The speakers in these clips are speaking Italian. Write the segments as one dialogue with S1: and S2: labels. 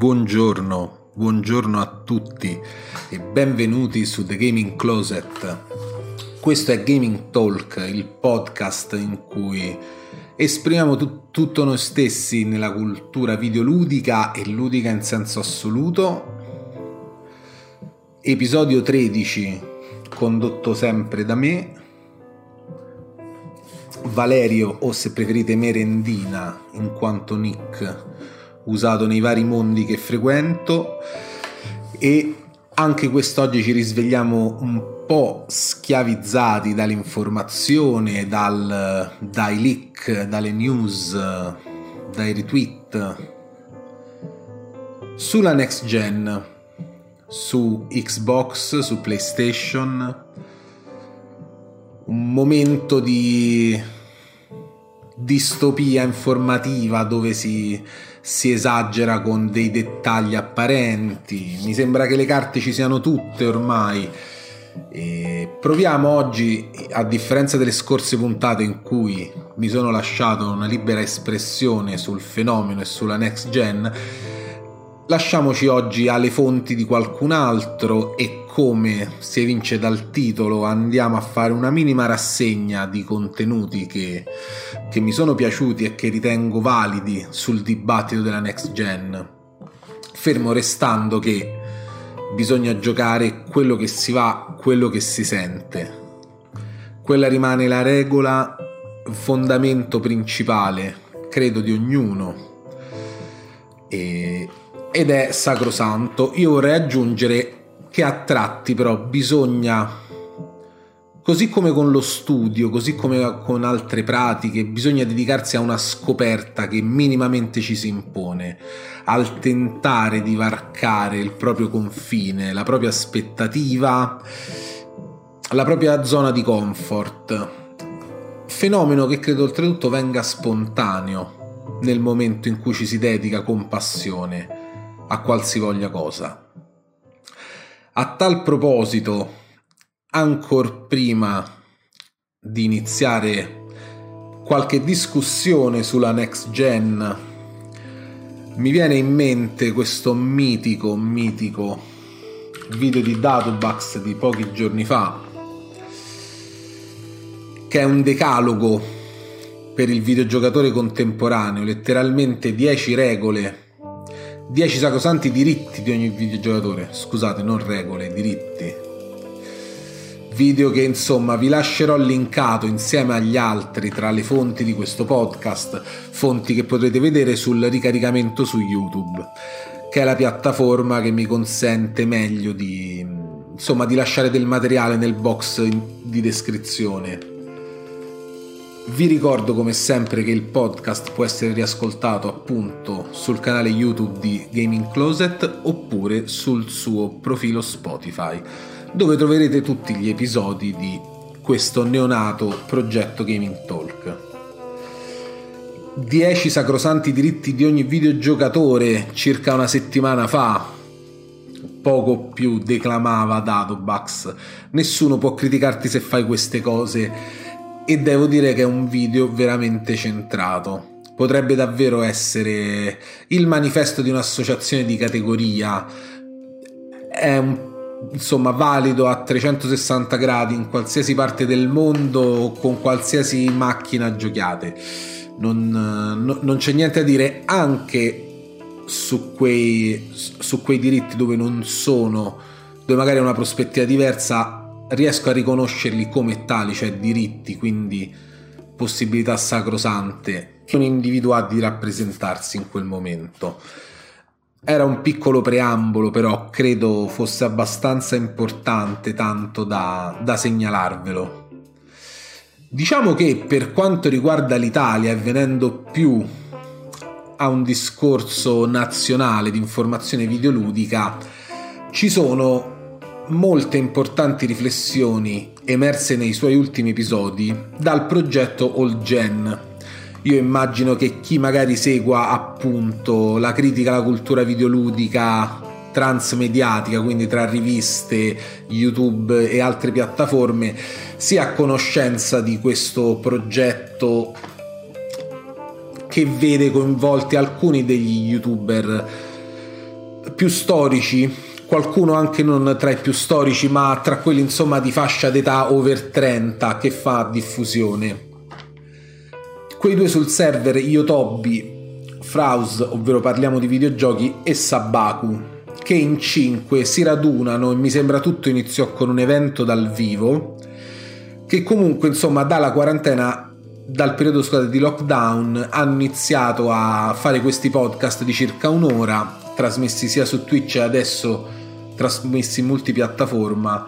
S1: Buongiorno, buongiorno a tutti e benvenuti su The Gaming Closet. Questo è Gaming Talk, il podcast in cui esprimiamo tu- tutto noi stessi nella cultura videoludica e ludica in senso assoluto. Episodio 13, condotto sempre da me, Valerio o se preferite Merendina in quanto nick usato nei vari mondi che frequento e anche quest'oggi ci risvegliamo un po' schiavizzati dall'informazione, dal, dai leak, dalle news, dai retweet sulla next gen, su Xbox, su PlayStation, un momento di distopia informativa dove si, si, esagera con dei dettagli apparenti. Mi sembra che le carte ci siano tutte ormai. E proviamo oggi, a differenza delle scorse puntate in cui mi sono lasciato una libera espressione sul fenomeno e sulla next gen, lasciamoci oggi alle fonti di qualcun altro e come si evince dal titolo andiamo a fare una minima rassegna di contenuti che, che mi sono piaciuti e che ritengo validi sul dibattito della next gen. Fermo restando che bisogna giocare quello che si va, quello che si sente. Quella rimane la regola, fondamento principale, credo, di ognuno. E, ed è sacrosanto. Io vorrei aggiungere che a tratti però bisogna, così come con lo studio, così come con altre pratiche, bisogna dedicarsi a una scoperta che minimamente ci si impone, al tentare di varcare il proprio confine, la propria aspettativa, la propria zona di comfort. Fenomeno che credo oltretutto venga spontaneo nel momento in cui ci si dedica con passione a qualsivoglia cosa. A tal proposito, ancor prima di iniziare qualche discussione sulla next gen, mi viene in mente questo mitico, mitico video di Datobax di pochi giorni fa, che è un decalogo per il videogiocatore contemporaneo, letteralmente 10 regole 10 sacrosanti diritti di ogni videogiocatore, scusate, non regole, diritti. Video che insomma vi lascerò linkato insieme agli altri tra le fonti di questo podcast, fonti che potrete vedere sul ricaricamento su YouTube, che è la piattaforma che mi consente meglio di, insomma, di lasciare del materiale nel box di descrizione vi ricordo come sempre che il podcast può essere riascoltato appunto sul canale YouTube di Gaming Closet oppure sul suo profilo Spotify, dove troverete tutti gli episodi di questo neonato progetto Gaming Talk. 10 sacrosanti diritti di ogni videogiocatore circa una settimana fa, poco più declamava Datobax. Nessuno può criticarti se fai queste cose e devo dire che è un video veramente centrato. Potrebbe davvero essere il manifesto di un'associazione di categoria. È un insomma valido a 360 gradi in qualsiasi parte del mondo con qualsiasi macchina giochiate non, no, non c'è niente da dire anche su quei, su quei diritti dove non sono dove magari è una prospettiva diversa riesco a riconoscerli come tali, cioè diritti, quindi possibilità sacrosante che un individuo ha di rappresentarsi in quel momento. Era un piccolo preambolo, però credo fosse abbastanza importante, tanto da, da segnalarvelo. Diciamo che per quanto riguarda l'Italia, e venendo più a un discorso nazionale di informazione videoludica, ci sono molte importanti riflessioni emerse nei suoi ultimi episodi dal progetto All Gen. Io immagino che chi magari segua appunto la critica alla cultura videoludica transmediatica, quindi tra riviste, YouTube e altre piattaforme, sia a conoscenza di questo progetto che vede coinvolti alcuni degli youtuber più storici, qualcuno anche non tra i più storici, ma tra quelli insomma di fascia d'età over 30 che fa diffusione. Quei due sul server Yotobi, Fraus, ovvero parliamo di videogiochi, e Sabaku, che in 5 si radunano e mi sembra tutto iniziò con un evento dal vivo, che comunque insomma dalla quarantena dal periodo scusate, di lockdown hanno iniziato a fare questi podcast di circa un'ora, trasmessi sia su Twitch e adesso trasmessi in multipiattaforma,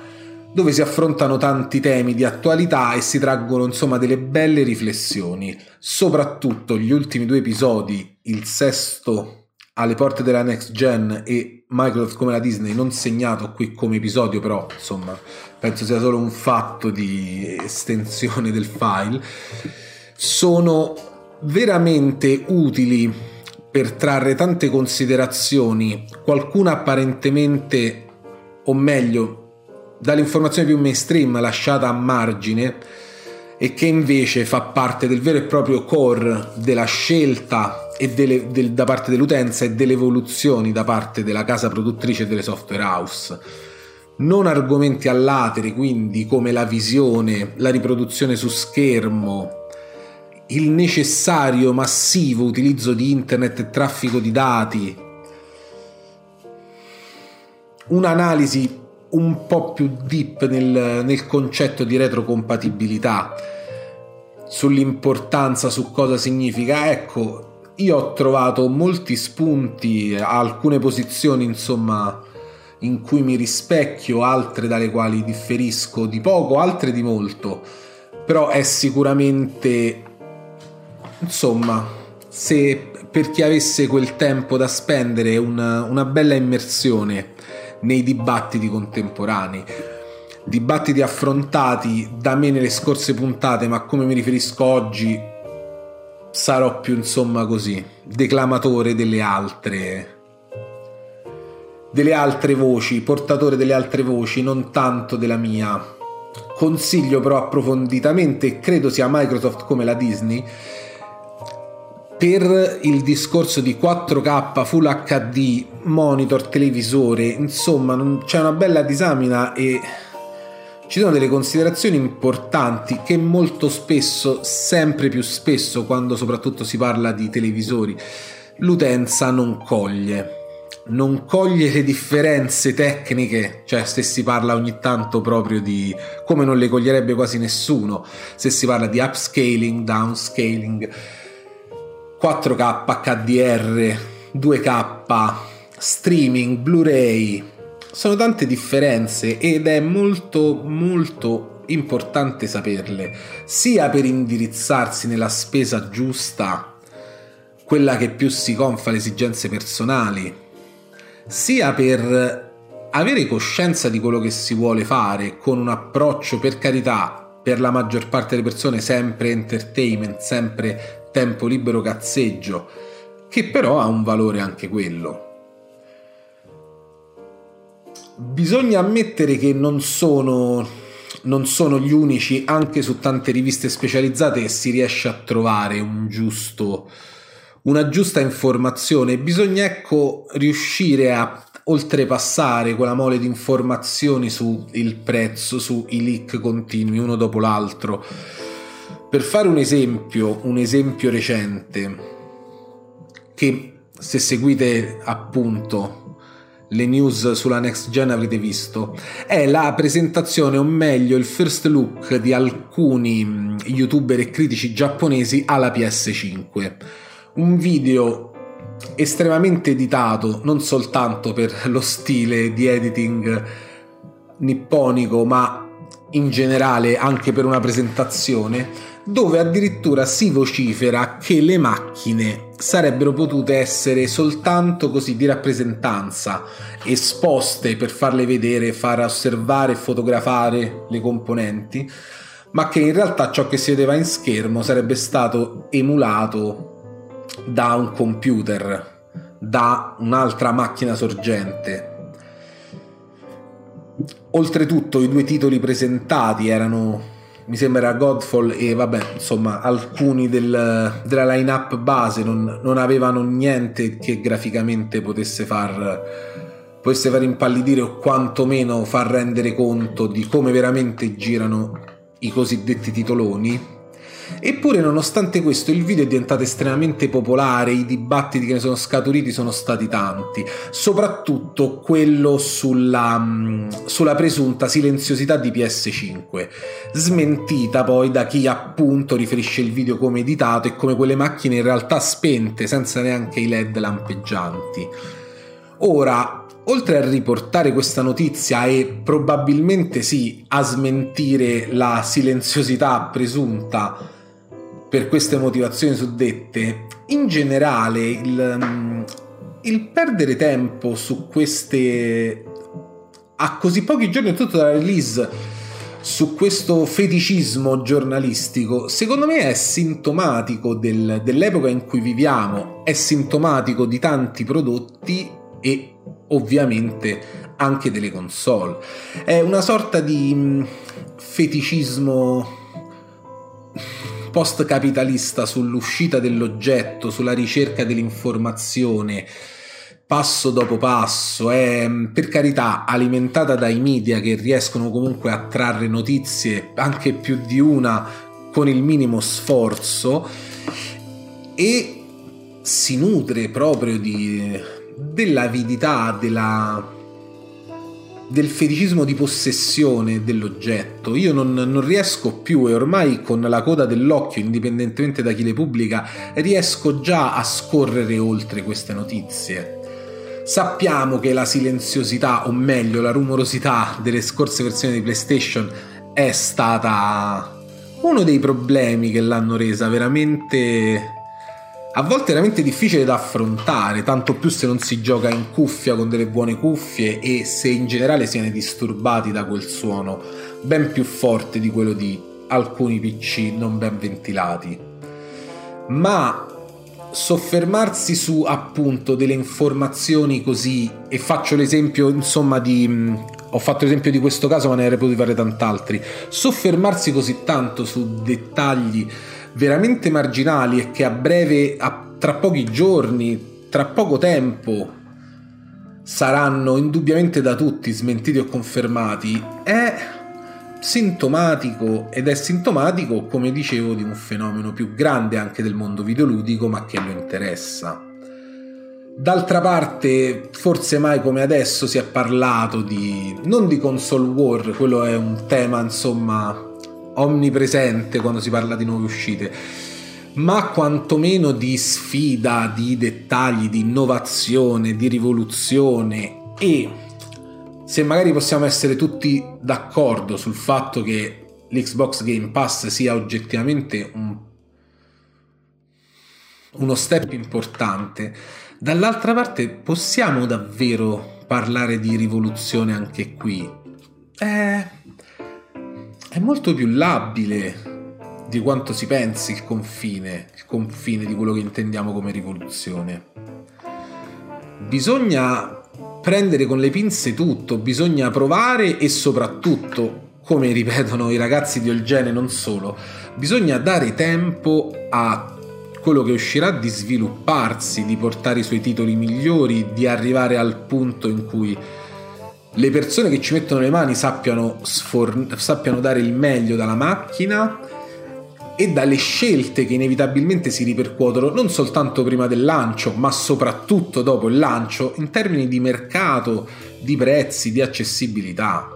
S1: dove si affrontano tanti temi di attualità e si traggono insomma delle belle riflessioni. Soprattutto gli ultimi due episodi, il sesto alle porte della next gen e Microsoft come la Disney non segnato qui come episodio però insomma penso sia solo un fatto di estensione del file sono veramente utili per trarre tante considerazioni, qualcuna apparentemente, o meglio, dall'informazione più mainstream lasciata a margine e che invece fa parte del vero e proprio core della scelta e delle, del, da parte dell'utenza e delle evoluzioni da parte della casa produttrice e delle software house. Non argomenti allateri, quindi come la visione, la riproduzione su schermo, il necessario massivo utilizzo di internet e traffico di dati, un'analisi un po' più deep nel, nel concetto di retrocompatibilità, sull'importanza, su cosa significa. Ecco, io ho trovato molti spunti, alcune posizioni, insomma, in cui mi rispecchio, altre dalle quali differisco di poco, altre di molto. Però è sicuramente Insomma, se per chi avesse quel tempo da spendere una, una bella immersione nei dibattiti contemporanei, dibattiti affrontati da me nelle scorse puntate, ma come mi riferisco oggi sarò più insomma così, declamatore delle altre delle altre voci, portatore delle altre voci, non tanto della mia. Consiglio però approfonditamente, e credo sia Microsoft come la Disney, per il discorso di 4K Full HD, monitor, televisore, insomma c'è una bella disamina e ci sono delle considerazioni importanti che molto spesso, sempre più spesso, quando soprattutto si parla di televisori, l'utenza non coglie. Non coglie le differenze tecniche, cioè se si parla ogni tanto proprio di come non le coglierebbe quasi nessuno, se si parla di upscaling, downscaling 4K HDR, 2K, streaming, Blu-ray. Sono tante differenze ed è molto molto importante saperle, sia per indirizzarsi nella spesa giusta, quella che più si confa alle esigenze personali, sia per avere coscienza di quello che si vuole fare con un approccio per carità per la maggior parte delle persone sempre entertainment, sempre tempo libero cazzeggio, che però ha un valore anche quello. Bisogna ammettere che non sono, non sono gli unici, anche su tante riviste specializzate si riesce a trovare un giusto, una giusta informazione. Bisogna ecco riuscire a oltrepassare quella mole di informazioni sul prezzo, sui leak continui uno dopo l'altro per fare un esempio, un esempio recente, che se seguite appunto le news sulla next gen avrete visto, è la presentazione, o meglio il first look di alcuni youtuber e critici giapponesi alla PS5. Un video estremamente editato, non soltanto per lo stile di editing nipponico, ma in generale anche per una presentazione dove addirittura si vocifera che le macchine sarebbero potute essere soltanto così di rappresentanza, esposte per farle vedere, far osservare e fotografare le componenti, ma che in realtà ciò che si vedeva in schermo sarebbe stato emulato da un computer, da un'altra macchina sorgente. Oltretutto i due titoli presentati erano mi sembra Godfall e vabbè, insomma, alcuni del, della line-up base non, non, avevano niente che graficamente potesse far potesse far impallidire o quantomeno far rendere conto di come veramente girano i cosiddetti titoloni. Eppure, nonostante questo, il video è diventato estremamente popolare, i dibattiti che ne sono scaturiti sono stati tanti, soprattutto quello sulla, mm, sulla presunta silenziosità di PS5, smentita poi da chi appunto riferisce il video come editato e come quelle macchine in realtà spente, senza neanche i LED lampeggianti. Ora, oltre a riportare questa notizia e probabilmente sì a smentire la silenziosità presunta per queste motivazioni suddette, in generale il, mm, il perdere tempo su queste a così pochi giorni tutto dalla release su questo feticismo giornalistico, secondo me è sintomatico del, dell'epoca in cui viviamo, è sintomatico di tanti prodotti e ovviamente anche delle console. È una sorta di mm, feticismo post-capitalista sull'uscita dell'oggetto, sulla ricerca dell'informazione, passo dopo passo, è mm, per carità alimentata dai media che riescono comunque a trarre notizie, anche più di una, con il minimo sforzo e si nutre proprio di dell'avidità, della, del feticismo di possessione dell'oggetto. Io non, non, riesco più, e ormai con la coda dell'occhio, indipendentemente da chi le pubblica, riesco già a scorrere oltre queste notizie. Sappiamo che la silenziosità, o meglio la rumorosità delle scorse versioni di PlayStation è stata uno dei problemi che l'hanno resa veramente a volte è veramente difficile da affrontare, tanto più se non si gioca in cuffia con delle buone cuffie e se in generale si viene disturbati da quel suono ben più forte di quello di alcuni PC non ben ventilati. Ma soffermarsi su appunto delle informazioni così e faccio l'esempio insomma di mm, ho fatto l'esempio di questo caso ma ne avrei potuto fare tant'altri soffermarsi così tanto su dettagli veramente marginali e che a breve, a, tra pochi giorni, tra poco tempo, saranno indubbiamente da tutti smentiti o confermati, è sintomatico ed è sintomatico, come dicevo, di un fenomeno più grande anche del mondo videoludico, ma che lo interessa. D'altra parte, forse mai come adesso si è parlato di non di console war, quello è un tema insomma omnipresente quando si parla di nuove uscite, ma quantomeno di sfida, di dettagli, di innovazione, di rivoluzione e se magari possiamo essere tutti d'accordo sul fatto che l'Xbox Game Pass sia oggettivamente un, uno step importante, dall'altra parte possiamo davvero parlare di rivoluzione anche qui? Eh è molto più labile di quanto si pensi il confine, il confine di quello che intendiamo come rivoluzione. Bisogna prendere con le pinze tutto, bisogna provare e soprattutto, come ripetono i ragazzi di Olgene non solo, bisogna dare tempo a quello che uscirà di svilupparsi, di portare i suoi titoli migliori, di arrivare al punto in cui le persone che ci mettono le mani sappiano, sfor- sappiano dare il meglio dalla macchina e dalle scelte che inevitabilmente si ripercuotono non soltanto prima del lancio, ma soprattutto dopo il lancio in termini di mercato, di prezzi, di accessibilità.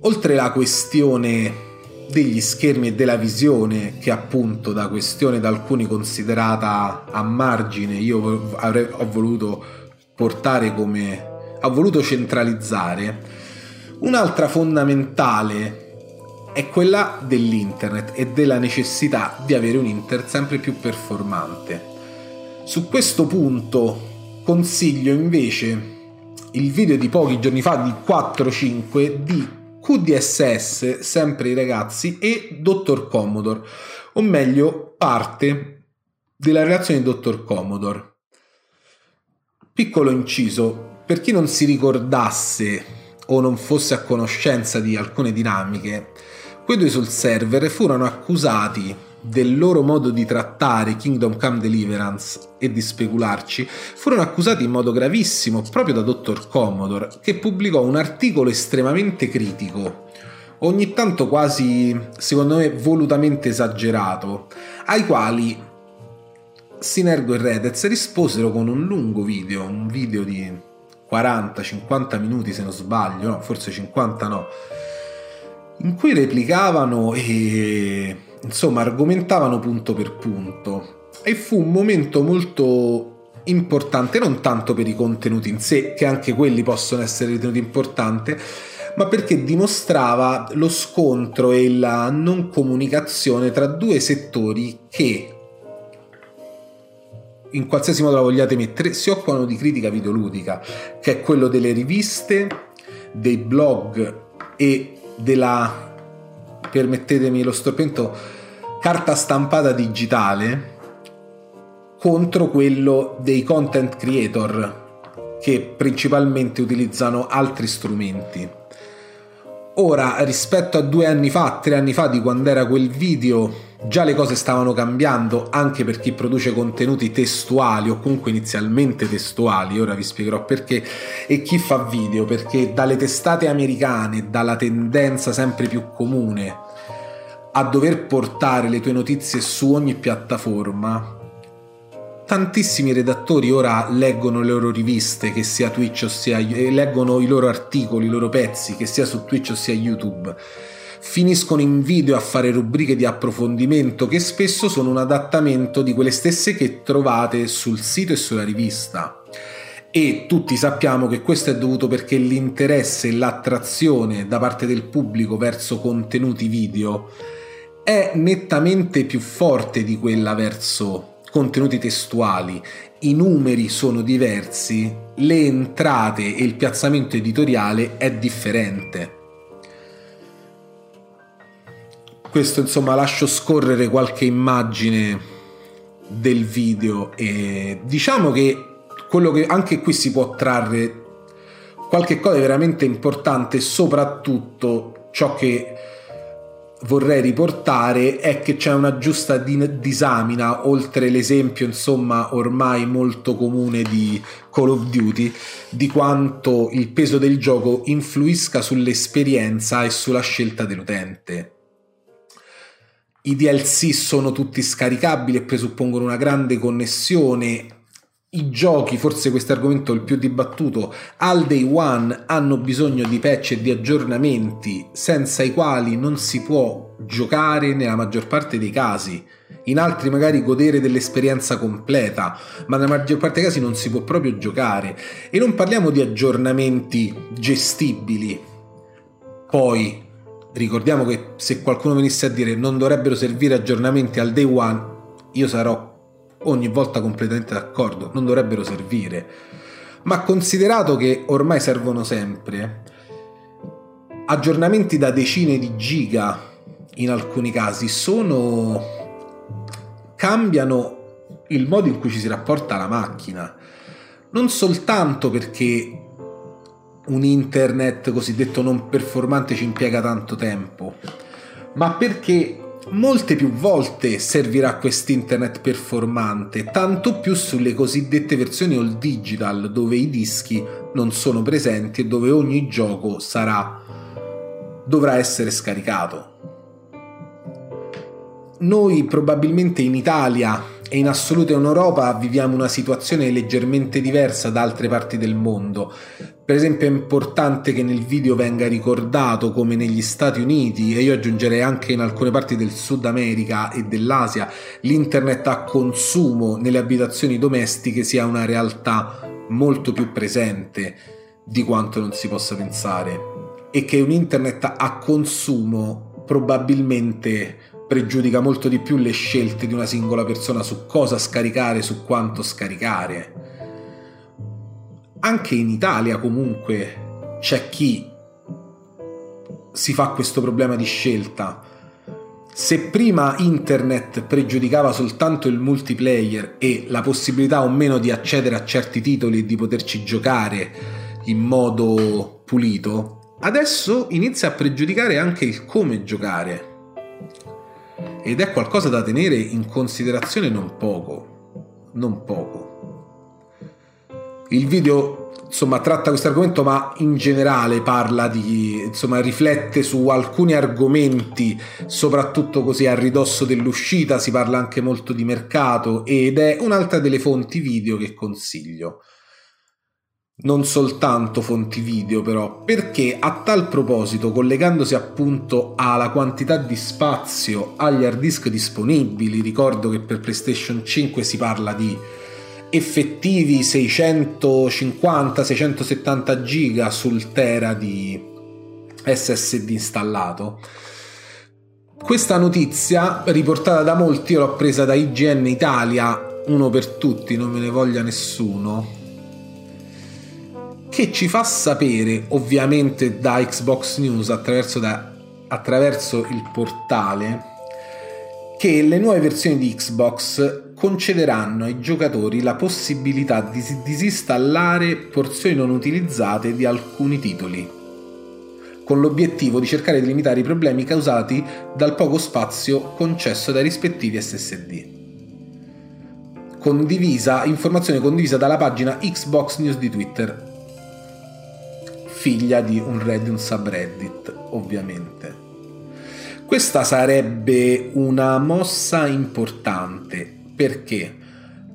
S1: Oltre la questione degli schermi e della visione, che appunto da questione da alcuni considerata a margine, io avrei, ho voluto portare come ha voluto centralizzare. Un'altra fondamentale è quella dell'internet e della necessità di avere un internet sempre più performante. Su questo punto consiglio invece il video di pochi giorni fa di 4-5 di QDSS, sempre i ragazzi, e Dr. Commodore, o meglio parte della relazione di Dr. Commodore. Piccolo inciso, per chi non si ricordasse o non fosse a conoscenza di alcune dinamiche, quei due sul server furono accusati del loro modo di trattare Kingdom Come Deliverance e di specularci, furono accusati in modo gravissimo proprio da Dr. Commodore, che pubblicò un articolo estremamente critico, ogni tanto quasi, secondo me, volutamente esagerato, ai quali Sinergo e Redez risposero con un lungo video, un video di 40-50 minuti se non sbaglio, no, forse 50 no, in cui replicavano e insomma argomentavano punto per punto. E fu un momento molto importante non tanto per i contenuti in sé che anche quelli possono essere ritenuti importanti ma perché dimostrava lo scontro e la non comunicazione tra due settori che in qualsiasi modo la vogliate mettere, si occupano di critica videoludica, che è quello delle riviste, dei blog e della, permettetemi lo storpento, carta stampata digitale contro quello dei content creator che principalmente utilizzano altri strumenti. Ora, rispetto a due anni fa, tre anni fa, di quando era quel video, già le cose stavano cambiando anche per chi produce contenuti testuali o comunque inizialmente testuali, ora vi spiegherò perché, e chi fa video, perché dalle testate americane, dalla tendenza sempre più comune a dover portare le tue notizie su ogni piattaforma, tantissimi redattori ora leggono le loro riviste, che sia Twitch o sia leggono i loro articoli, i loro pezzi, che sia su Twitch o sia YouTube. Finiscono in video a fare rubriche di approfondimento che spesso sono un adattamento di quelle stesse che trovate sul sito e sulla rivista. E tutti sappiamo che questo è dovuto perché l'interesse e l'attrazione da parte del pubblico verso contenuti video è nettamente più forte di quella verso contenuti testuali, i numeri sono diversi, le entrate e il piazzamento editoriale è differente. Questo insomma lascio scorrere qualche immagine del video e diciamo che quello che anche qui si può trarre qualche cosa veramente importante soprattutto ciò che vorrei riportare è che c'è una giusta disamina, oltre l'esempio insomma ormai molto comune di Call of Duty, di quanto il peso del gioco influisca sull'esperienza e sulla scelta dell'utente. I DLC sono tutti scaricabili e presuppongono una grande connessione i giochi, forse questo argomento è il più dibattuto, al day one hanno bisogno di patch e di aggiornamenti senza i quali non si può giocare nella maggior parte dei casi. In altri magari godere dell'esperienza completa, ma nella maggior parte dei casi non si può proprio giocare. E non parliamo di aggiornamenti gestibili. Poi, ricordiamo che se qualcuno venisse a dire non dovrebbero servire aggiornamenti al day one, io sarò ogni volta completamente d'accordo, non dovrebbero servire. Ma considerato che ormai servono sempre, aggiornamenti da decine di giga in alcuni casi sono cambiano il modo in cui ci si rapporta alla macchina. Non soltanto perché un internet cosiddetto non performante ci impiega tanto tempo, ma perché molte più volte servirà questo internet performante, tanto più sulle cosiddette versioni all digital, dove i dischi non sono presenti e dove ogni gioco sarà dovrà essere scaricato. Noi probabilmente in Italia e in assoluto in Europa viviamo una situazione leggermente diversa da altre parti del mondo. Per esempio è importante che nel video venga ricordato come negli Stati Uniti e io aggiungerei anche in alcune parti del Sud America e dell'Asia l'internet a consumo nelle abitazioni domestiche sia una realtà molto più presente di quanto non si possa pensare e che un internet a consumo probabilmente pregiudica molto di più le scelte di una singola persona su cosa scaricare, su quanto scaricare. Anche in Italia comunque c'è chi si fa questo problema di scelta. Se prima internet pregiudicava soltanto il multiplayer e la possibilità o meno di accedere a certi titoli e di poterci giocare in modo pulito, adesso inizia a pregiudicare anche il come giocare ed è qualcosa da tenere in considerazione non poco, non poco. Il video insomma tratta questo argomento ma in generale parla di insomma riflette su alcuni argomenti soprattutto così a ridosso dell'uscita si parla anche molto di mercato ed è un'altra delle fonti video che consiglio. Non soltanto fonti video però, perché a tal proposito, collegandosi appunto alla quantità di spazio agli hard disk disponibili, ricordo che per PlayStation 5 si parla di effettivi 650-670 giga sul tera di SSD installato. Questa notizia, riportata da molti, io l'ho presa da IGN Italia, uno per tutti, non me ne voglia nessuno, che ci fa sapere ovviamente da Xbox News attraverso, da, attraverso il portale che le nuove versioni di Xbox concederanno ai giocatori la possibilità di disinstallare porzioni non utilizzate di alcuni titoli, con l'obiettivo di cercare di limitare i problemi causati dal poco spazio concesso dai rispettivi SSD. Condivisa, informazione condivisa dalla pagina Xbox News di Twitter, figlia di un Reddit, un subreddit, ovviamente. Questa sarebbe una mossa importante perché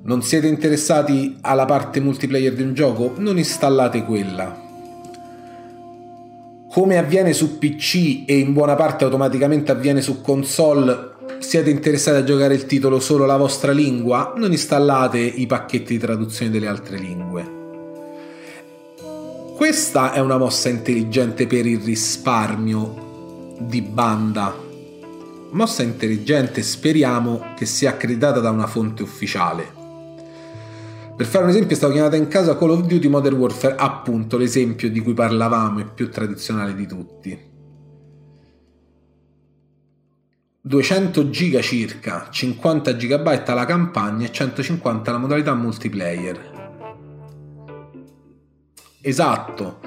S1: non siete interessati alla parte multiplayer di un gioco? Non installate quella. Come avviene su PC e in buona parte automaticamente avviene su console, siete interessati a giocare il titolo solo la vostra lingua? Non installate i pacchetti di traduzione delle altre lingue questa è una mossa intelligente per il risparmio di banda. Mossa intelligente, speriamo che sia accreditata da una fonte ufficiale. Per fare un esempio, è stata chiamata in casa Call of Duty Modern Warfare, appunto l'esempio di cui parlavamo e più tradizionale di tutti. 200 giga circa, 50 GB la campagna e 150 la modalità multiplayer. Esatto.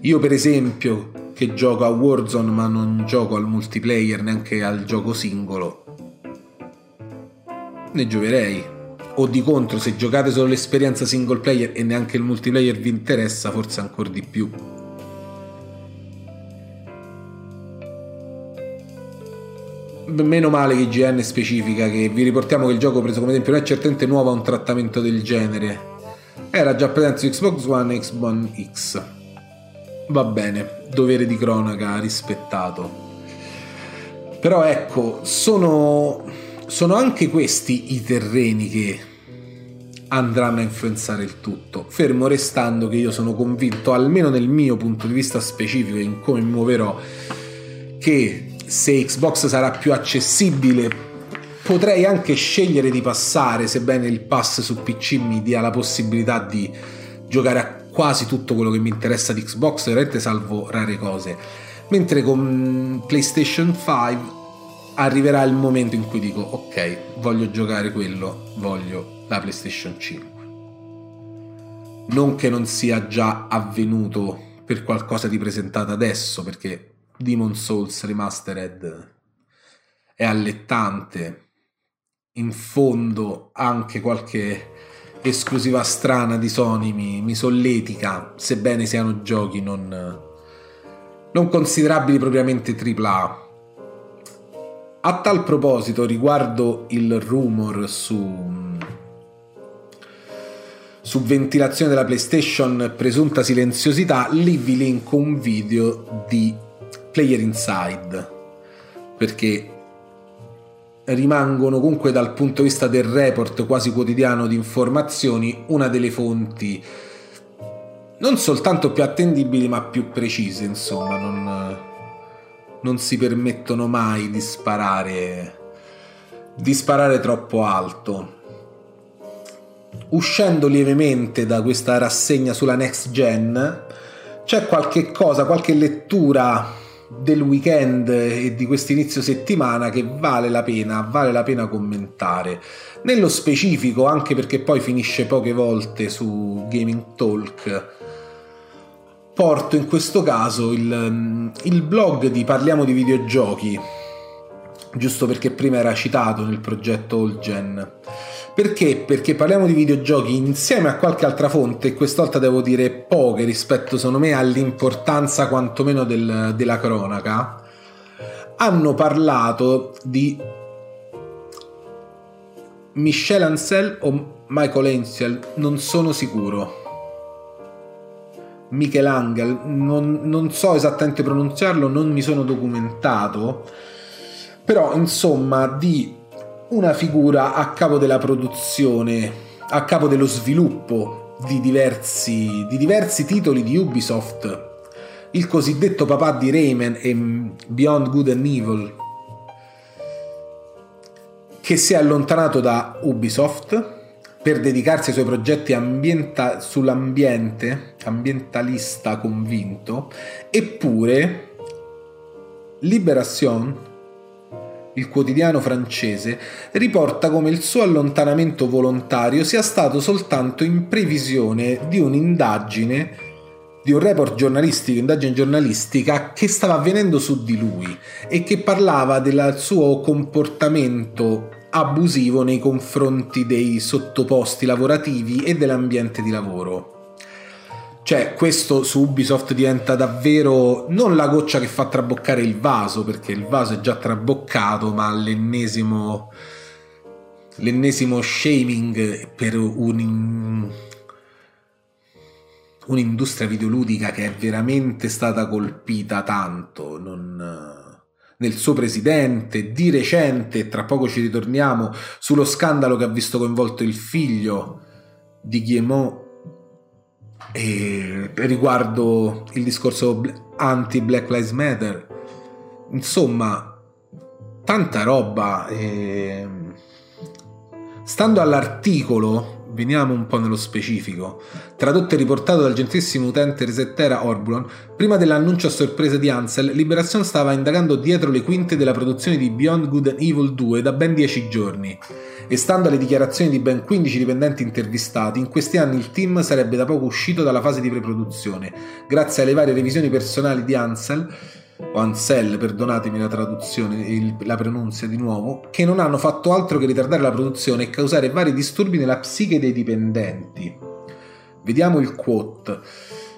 S1: Io per esempio che gioco a Warzone ma non gioco al multiplayer neanche al gioco singolo, ne giocherei. O di contro, se giocate solo l'esperienza single player e neanche il multiplayer vi interessa, forse ancora di più. Meno male che IGN specifica che vi riportiamo che il gioco preso come esempio non è certamente nuovo a un trattamento del genere era già presente su Xbox One e Xbox One X. Va bene, dovere di cronaca rispettato. Però ecco, sono, sono anche questi i terreni che andranno a influenzare il tutto, fermo restando che io sono convinto, almeno nel mio punto di vista specifico in come mi muoverò, che se Xbox sarà più accessibile potrei anche scegliere di passare, sebbene il pass su PC mi dia la possibilità di giocare a quasi tutto quello che mi interessa di Xbox, veramente salvo rare cose. Mentre con PlayStation 5 arriverà il momento in cui dico ok, voglio giocare quello, voglio la PlayStation 5. Non che non sia già avvenuto per qualcosa di presentato adesso, perché Demon Souls Remastered è allettante, in fondo anche qualche esclusiva strana di Sony mi, mi solletica, sebbene siano giochi non, non considerabili propriamente AAA. A tal proposito, riguardo il rumor su, su ventilazione della PlayStation presunta silenziosità, lì vi linko un video di Player Inside perché rimangono comunque dal punto di vista del report quasi quotidiano di informazioni una delle fonti non soltanto più attendibili ma più precise insomma non, non si permettono mai di sparare di sparare troppo alto. Uscendo lievemente da questa rassegna sulla next gen c'è qualche cosa qualche lettura del weekend e di questo inizio settimana che vale la pena, vale la pena commentare. Nello specifico, anche perché poi finisce poche volte su Gaming Talk, porto in questo caso il, il blog di Parliamo di videogiochi giusto perché prima era citato nel progetto All Gen. Perché? Perché parliamo di videogiochi insieme a qualche altra fonte, e questa volta devo dire poche rispetto, secondo me, all'importanza quantomeno del, della cronaca. Hanno parlato di Michel Ancel o Michael Ansel, non sono sicuro. Michelangelo, non, non so esattamente pronunciarlo, non mi sono documentato, però insomma di una figura a capo della produzione, a capo dello sviluppo di diversi, di diversi titoli di Ubisoft, il cosiddetto papà di Rayman e Beyond Good and Evil, che si è allontanato da Ubisoft per dedicarsi ai suoi progetti ambienta- sull'ambiente, ambientalista convinto, eppure Liberation il quotidiano francese, riporta come il suo allontanamento volontario sia stato soltanto in previsione di un'indagine di un report giornalistico, indagine giornalistica che stava avvenendo su di lui e che parlava del suo comportamento abusivo nei confronti dei sottoposti lavorativi e dell'ambiente di lavoro. Cioè, questo su Ubisoft diventa davvero non la goccia che fa traboccare il vaso, perché il vaso è già traboccato, ma l'ennesimo, l'ennesimo shaming per un, un'industria videoludica che è veramente stata colpita tanto. Non, nel suo presidente, di recente, tra poco ci ritorniamo, sullo scandalo che ha visto coinvolto il figlio di Guillemot e riguardo il discorso anti-Black Lives Matter. Insomma, tanta roba. E... Stando all'articolo veniamo un po' nello specifico. Tradotto e riportato dal gentilissimo utente Resettera Orbulon, prima dell'annuncio a sorpresa di Ansel, Liberation stava indagando dietro le quinte della produzione di Beyond Good and Evil 2 da ben 10 giorni. E stando alle dichiarazioni di ben 15 dipendenti intervistati, in questi anni il team sarebbe da poco uscito dalla fase di preproduzione, grazie alle varie revisioni personali di Ansel o Ansel, perdonatemi la traduzione, il, la pronuncia di nuovo, che non hanno fatto altro che ritardare la produzione e causare vari disturbi nella psiche dei dipendenti. Vediamo il quote.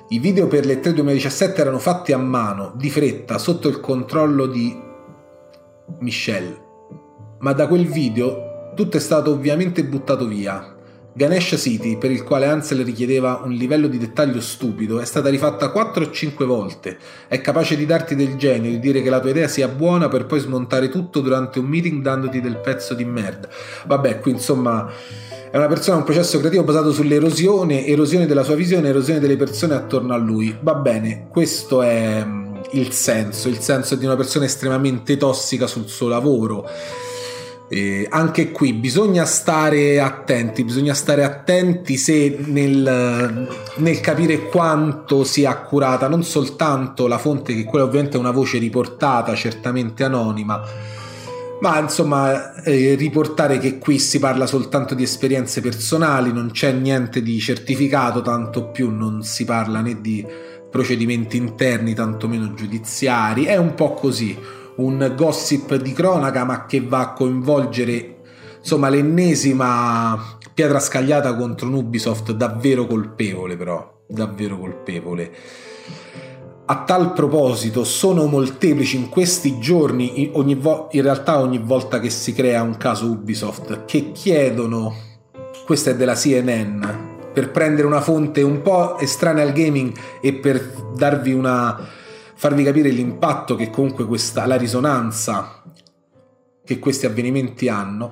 S1: I video per le 3 2017 erano fatti a mano, di fretta, sotto il controllo di Michelle. Ma da quel video tutto è stato ovviamente buttato via. Ganesh City, per il quale Ansel richiedeva un livello di dettaglio stupido, è stata rifatta 4 o 5 volte. È capace di darti del genio, di dire che la tua idea sia buona per poi smontare tutto durante un meeting dandoti del pezzo di merda. Vabbè, qui insomma è una persona, un processo creativo basato sull'erosione, erosione della sua visione, erosione delle persone attorno a lui. Va bene, questo è mm, il senso, il senso di una persona estremamente tossica sul suo lavoro eh, anche qui bisogna stare attenti, bisogna stare attenti se nel, nel, capire quanto sia accurata non soltanto la fonte, che quella ovviamente è una voce riportata, certamente anonima, ma insomma eh, riportare che qui si parla soltanto di esperienze personali, non c'è niente di certificato, tanto più non si parla né di procedimenti interni, tantomeno giudiziari, è un po' così un gossip di cronaca ma che va a coinvolgere insomma l'ennesima pietra scagliata contro un Ubisoft davvero colpevole però davvero colpevole. A tal proposito sono molteplici in questi giorni ogni vo- in realtà ogni volta che si crea un caso Ubisoft che chiedono questa è della CNN per prendere una fonte un po' estranea al gaming e per darvi una farvi capire l'impatto che comunque questa, la risonanza che questi avvenimenti hanno,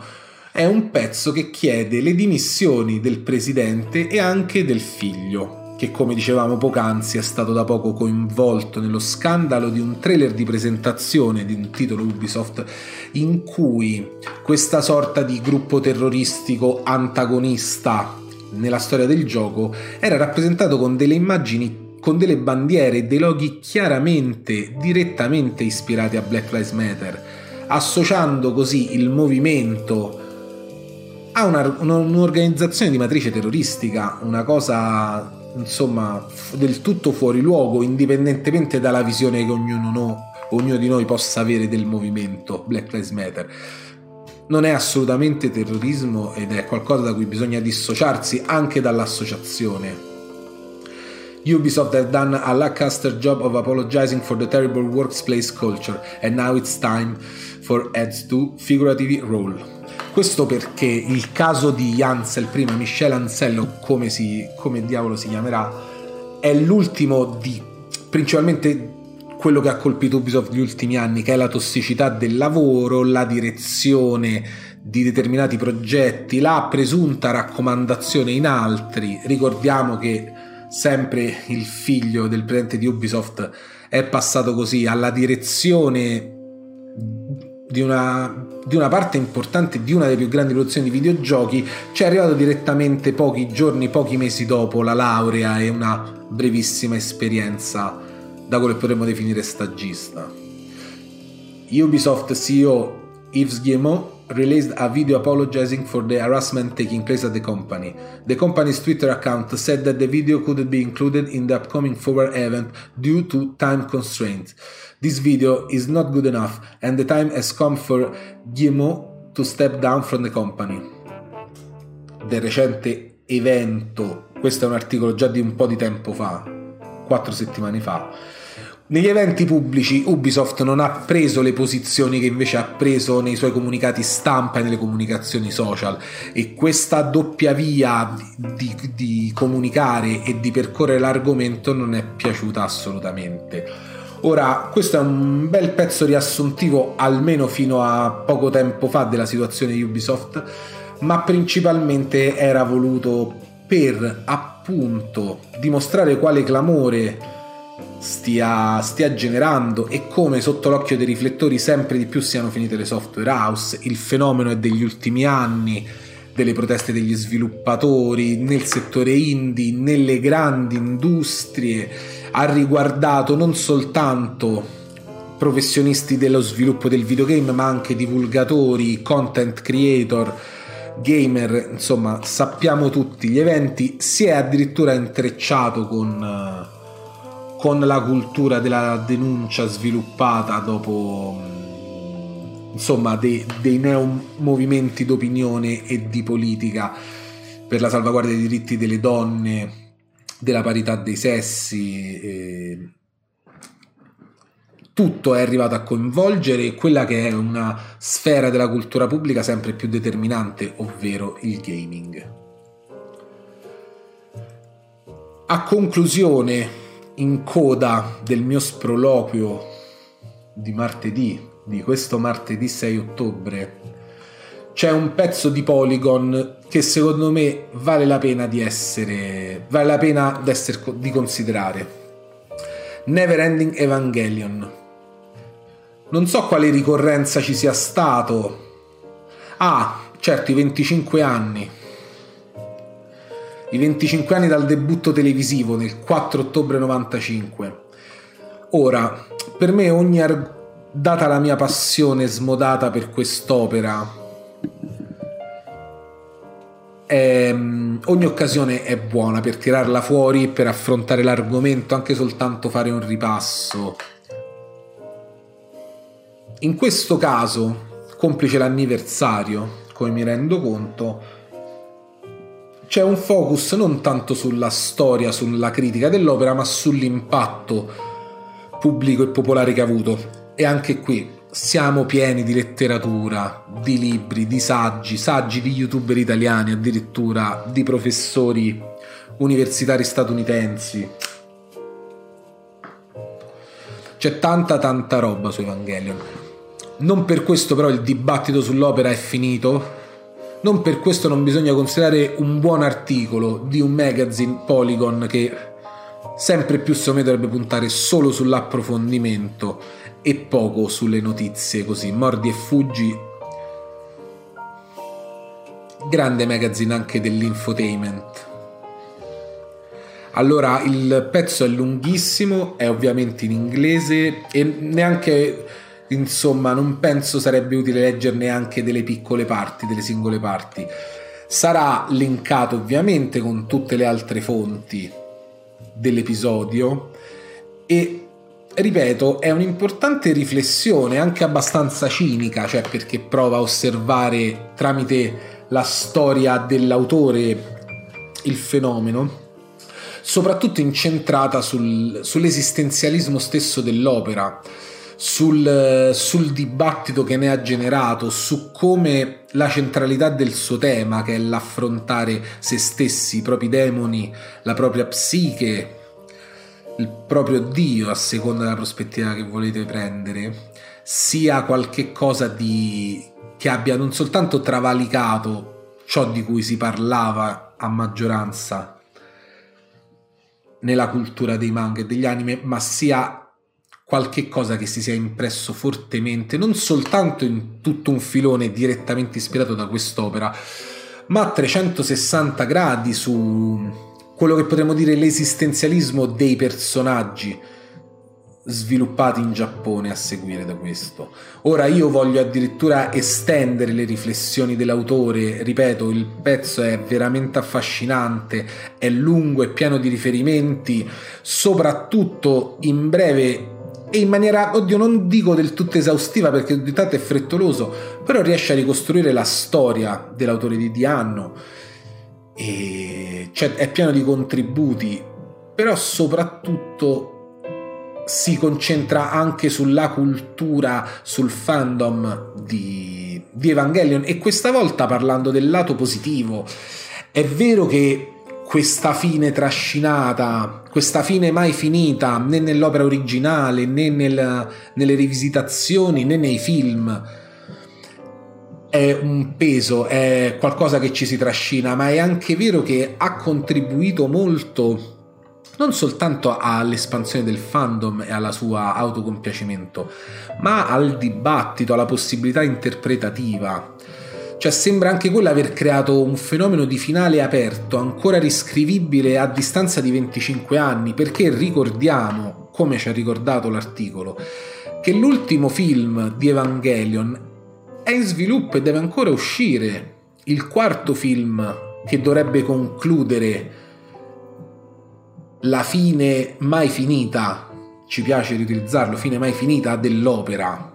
S1: è un pezzo che chiede le dimissioni del presidente e anche del figlio, che come dicevamo poc'anzi è stato da poco coinvolto nello scandalo di un trailer di presentazione di un titolo Ubisoft in cui questa sorta di gruppo terroristico antagonista nella storia del gioco era rappresentato con delle immagini con delle bandiere e dei loghi chiaramente, direttamente ispirati a Black Lives Matter, associando così il movimento a una, un'organizzazione di matrice terroristica, una cosa insomma del tutto fuori luogo, indipendentemente dalla visione che ognuno, no, ognuno di noi possa avere del movimento Black Lives Matter. Non è assolutamente terrorismo ed è qualcosa da cui bisogna dissociarsi anche dall'associazione. Ubisoft has done a lackluster job of apologizing for the terrible workplace culture and now it's time for ads to figuratively roll. Questo perché il caso di Ansel, prima Michel Ansello, come, si, come diavolo si chiamerà, è l'ultimo di principalmente quello che ha colpito Ubisoft negli ultimi anni, che è la tossicità del lavoro, la direzione di determinati progetti, la presunta raccomandazione in altri. Ricordiamo che sempre il figlio del presidente di Ubisoft è passato così alla direzione di una, di una, parte importante di una delle più grandi produzioni di videogiochi, ci è arrivato direttamente pochi giorni, pochi mesi dopo la laurea e una brevissima esperienza da quello che potremmo definire stagista. Ubisoft CEO Yves Guillemot released a video apologizing for the harassment taking place at the company. The company's Twitter account said that the video couldn't be included in the upcoming forward event due to time constraints. This video is not good enough and the time has come for Guillemot to step down from the company. Del recente evento, questo è un articolo già di un po' di tempo fa, quattro settimane fa, negli eventi pubblici Ubisoft non ha preso le posizioni che invece ha preso nei suoi comunicati stampa e nelle comunicazioni social e questa doppia via di, di, comunicare e di percorrere l'argomento non è piaciuta assolutamente. Ora, questo è un bel pezzo riassuntivo, almeno fino a poco tempo fa, della situazione di Ubisoft, ma principalmente era voluto per appunto dimostrare quale clamore stia, stia, generando e come sotto l'occhio dei riflettori sempre di più siano finite le software house. Il fenomeno è degli ultimi anni, delle proteste degli sviluppatori nel settore indie, nelle grandi industrie, ha riguardato non soltanto professionisti dello sviluppo del videogame, ma anche divulgatori, content creator, gamer, insomma, sappiamo tutti gli eventi, si è addirittura intrecciato con con la cultura della denuncia sviluppata dopo mm, insomma dei, dei neo movimenti d'opinione e di politica per la salvaguardia dei diritti delle donne, della parità dei sessi. Eh, tutto è arrivato a coinvolgere quella che è una sfera della cultura pubblica sempre più determinante, ovvero il gaming. A conclusione in coda del mio sproloquio di martedì, di questo martedì 6 ottobre, c'è un pezzo di Polygon che secondo me vale la pena di essere, vale la pena di, considerare. Neverending Evangelion. Non so quale ricorrenza ci sia stato. Ah, certo, i 25 anni i 25 anni dal debutto televisivo nel 4 ottobre 95. Ora, per me ogni ar- data la mia passione smodata per quest'opera, è, ehm, ogni occasione è buona per tirarla fuori, per affrontare l'argomento, anche soltanto fare un ripasso. In questo caso, complice l'anniversario, come mi rendo conto, c'è un focus non tanto sulla storia, sulla critica dell'opera, ma sull'impatto pubblico e popolare che ha avuto. E anche qui siamo pieni di letteratura, di libri, di saggi, saggi di youtuber italiani, addirittura di professori universitari statunitensi. C'è tanta tanta roba su Evangelion. Non per questo però il dibattito sull'opera è finito, non per questo non bisogna considerare un buon articolo di un magazine Polygon che sempre più secondo me dovrebbe puntare solo sull'approfondimento e poco sulle notizie così, mordi e fuggi. Grande magazine anche dell'infotainment. Allora, il pezzo è lunghissimo, è ovviamente in inglese e neanche insomma non penso sarebbe utile leggerne anche delle piccole parti, delle singole parti. Sarà linkato ovviamente con tutte le altre fonti dell'episodio e ripeto, è un'importante riflessione, anche abbastanza cinica, cioè perché prova a osservare tramite la storia dell'autore il fenomeno, soprattutto incentrata sul, sull'esistenzialismo stesso dell'opera, sul, sul, dibattito che ne ha generato, su come la centralità del suo tema, che è l'affrontare se stessi, i propri demoni, la propria psiche, il proprio Dio, a seconda della prospettiva che volete prendere, sia qualche cosa di, che abbia non soltanto travalicato ciò di cui si parlava a maggioranza nella cultura dei manga e degli anime, ma sia qualche cosa che si sia impresso fortemente, non soltanto in tutto un filone direttamente ispirato da quest'opera, ma a 360 gradi su quello che potremmo dire l'esistenzialismo dei personaggi sviluppati in Giappone a seguire da questo. Ora io voglio addirittura estendere le riflessioni dell'autore, ripeto, il pezzo è veramente affascinante, è lungo e pieno di riferimenti, soprattutto in breve e in maniera, oddio, non dico del tutto esaustiva perché di tanto è frettoloso, però riesce a ricostruire la storia dell'autore di Dianno e cioè, è pieno di contributi, però soprattutto si concentra anche sulla cultura, sul fandom di, di Evangelion e questa volta parlando del lato positivo. È vero che questa fine trascinata, questa fine mai finita né nell'opera originale né nel, nelle rivisitazioni né nei film è un peso, è qualcosa che ci si trascina, ma è anche vero che ha contribuito molto non soltanto all'espansione del fandom e alla sua autocompiacimento, ma al dibattito, alla possibilità interpretativa. Cioè sembra anche quello aver creato un fenomeno di finale aperto, ancora riscrivibile a distanza di 25 anni, perché ricordiamo, come ci ha ricordato l'articolo, che l'ultimo film di Evangelion è in sviluppo e deve ancora uscire il quarto film che dovrebbe concludere la fine mai finita, ci piace riutilizzarlo, fine mai finita dell'opera.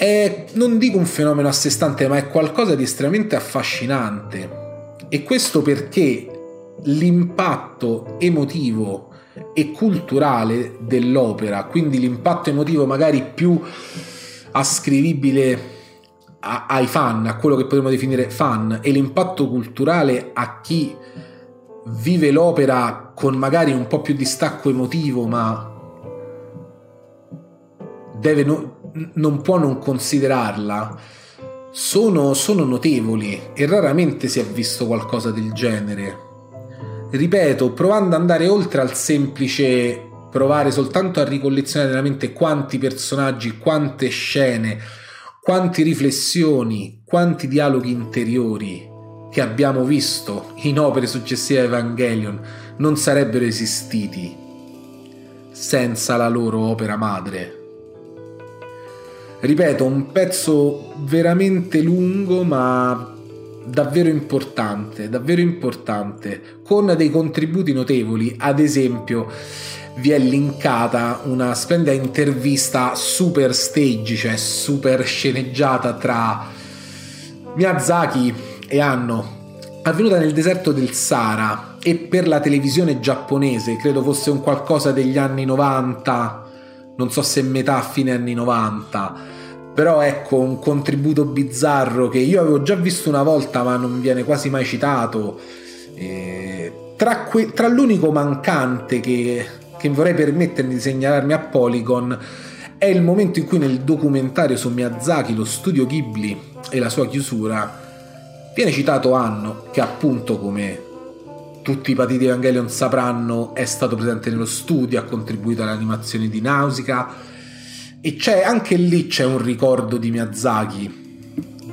S1: È, non dico un fenomeno a sé stante, ma è qualcosa di estremamente affascinante. E questo perché l'impatto emotivo e culturale dell'opera, quindi l'impatto emotivo magari più ascrivibile a, ai fan, a quello che potremmo definire fan, e l'impatto culturale a chi vive l'opera con magari un po' più di stacco emotivo, ma deve no, non può non considerarla, sono, sono notevoli e raramente si è visto qualcosa del genere. Ripeto, provando ad andare oltre al semplice provare soltanto a ricollezionare nella mente quanti personaggi, quante scene, quanti riflessioni, quanti dialoghi interiori che abbiamo visto in opere successive a Evangelion non sarebbero esistiti senza la loro opera madre. Ripeto, un pezzo veramente lungo ma davvero importante, davvero importante, con dei contributi notevoli, ad esempio vi è linkata una splendida intervista super stage, cioè super sceneggiata tra Miyazaki e Anno, avvenuta nel deserto del Sahara e per la televisione giapponese, credo fosse un qualcosa degli anni 90, non so se metà fine anni 90. Però ecco un contributo bizzarro che io avevo già visto una volta ma non viene quasi mai citato. Tra, que- tra l'unico mancante che che vorrei permettermi di segnalarmi a Polygon è il momento in cui nel documentario su Miyazaki, lo studio Ghibli e la sua chiusura, viene citato Anno, che appunto come tutti i patiti Evangelion sapranno è stato presente nello studio, ha contribuito all'animazione di Nausicaa. E c'è anche lì c'è un ricordo di Miyazaki.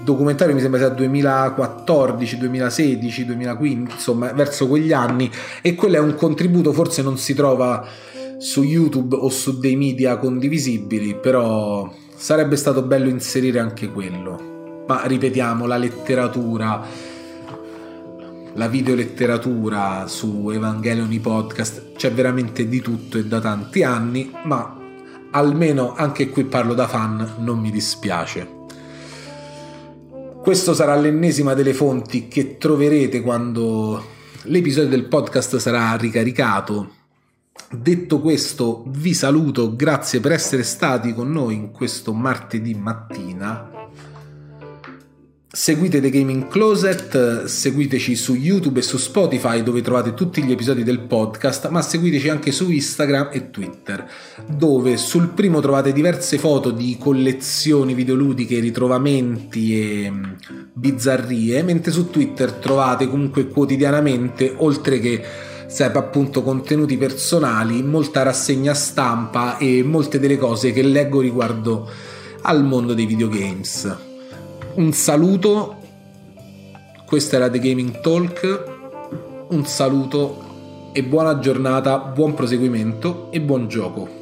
S1: Documentario mi sembra sia 2014, 2016, 2015, insomma verso quegli anni. E quello è un contributo, forse non si trova su YouTube o su dei media condivisibili, però sarebbe stato bello inserire anche quello. Ma ripetiamo, la letteratura, la videoletteratura su Evangelion i podcast, c'è veramente di tutto e da tanti anni, ma almeno anche qui parlo da fan, non mi dispiace. Questo sarà l'ennesima delle fonti che troverete quando l'episodio del podcast sarà ricaricato. Detto questo, vi saluto, grazie per essere stati con noi in questo martedì mattina Seguite The Gaming Closet, seguiteci su YouTube e su Spotify dove trovate tutti gli episodi del podcast, ma seguiteci anche su Instagram e Twitter, dove sul primo trovate diverse foto di collezioni videoludiche, ritrovamenti e mm, bizzarrie, mentre su Twitter trovate comunque quotidianamente, oltre che sempre appunto contenuti personali, molta rassegna stampa e molte delle cose che leggo riguardo al mondo dei videogames un saluto, questa era The Gaming Talk, un saluto e buona giornata, buon proseguimento e buon gioco.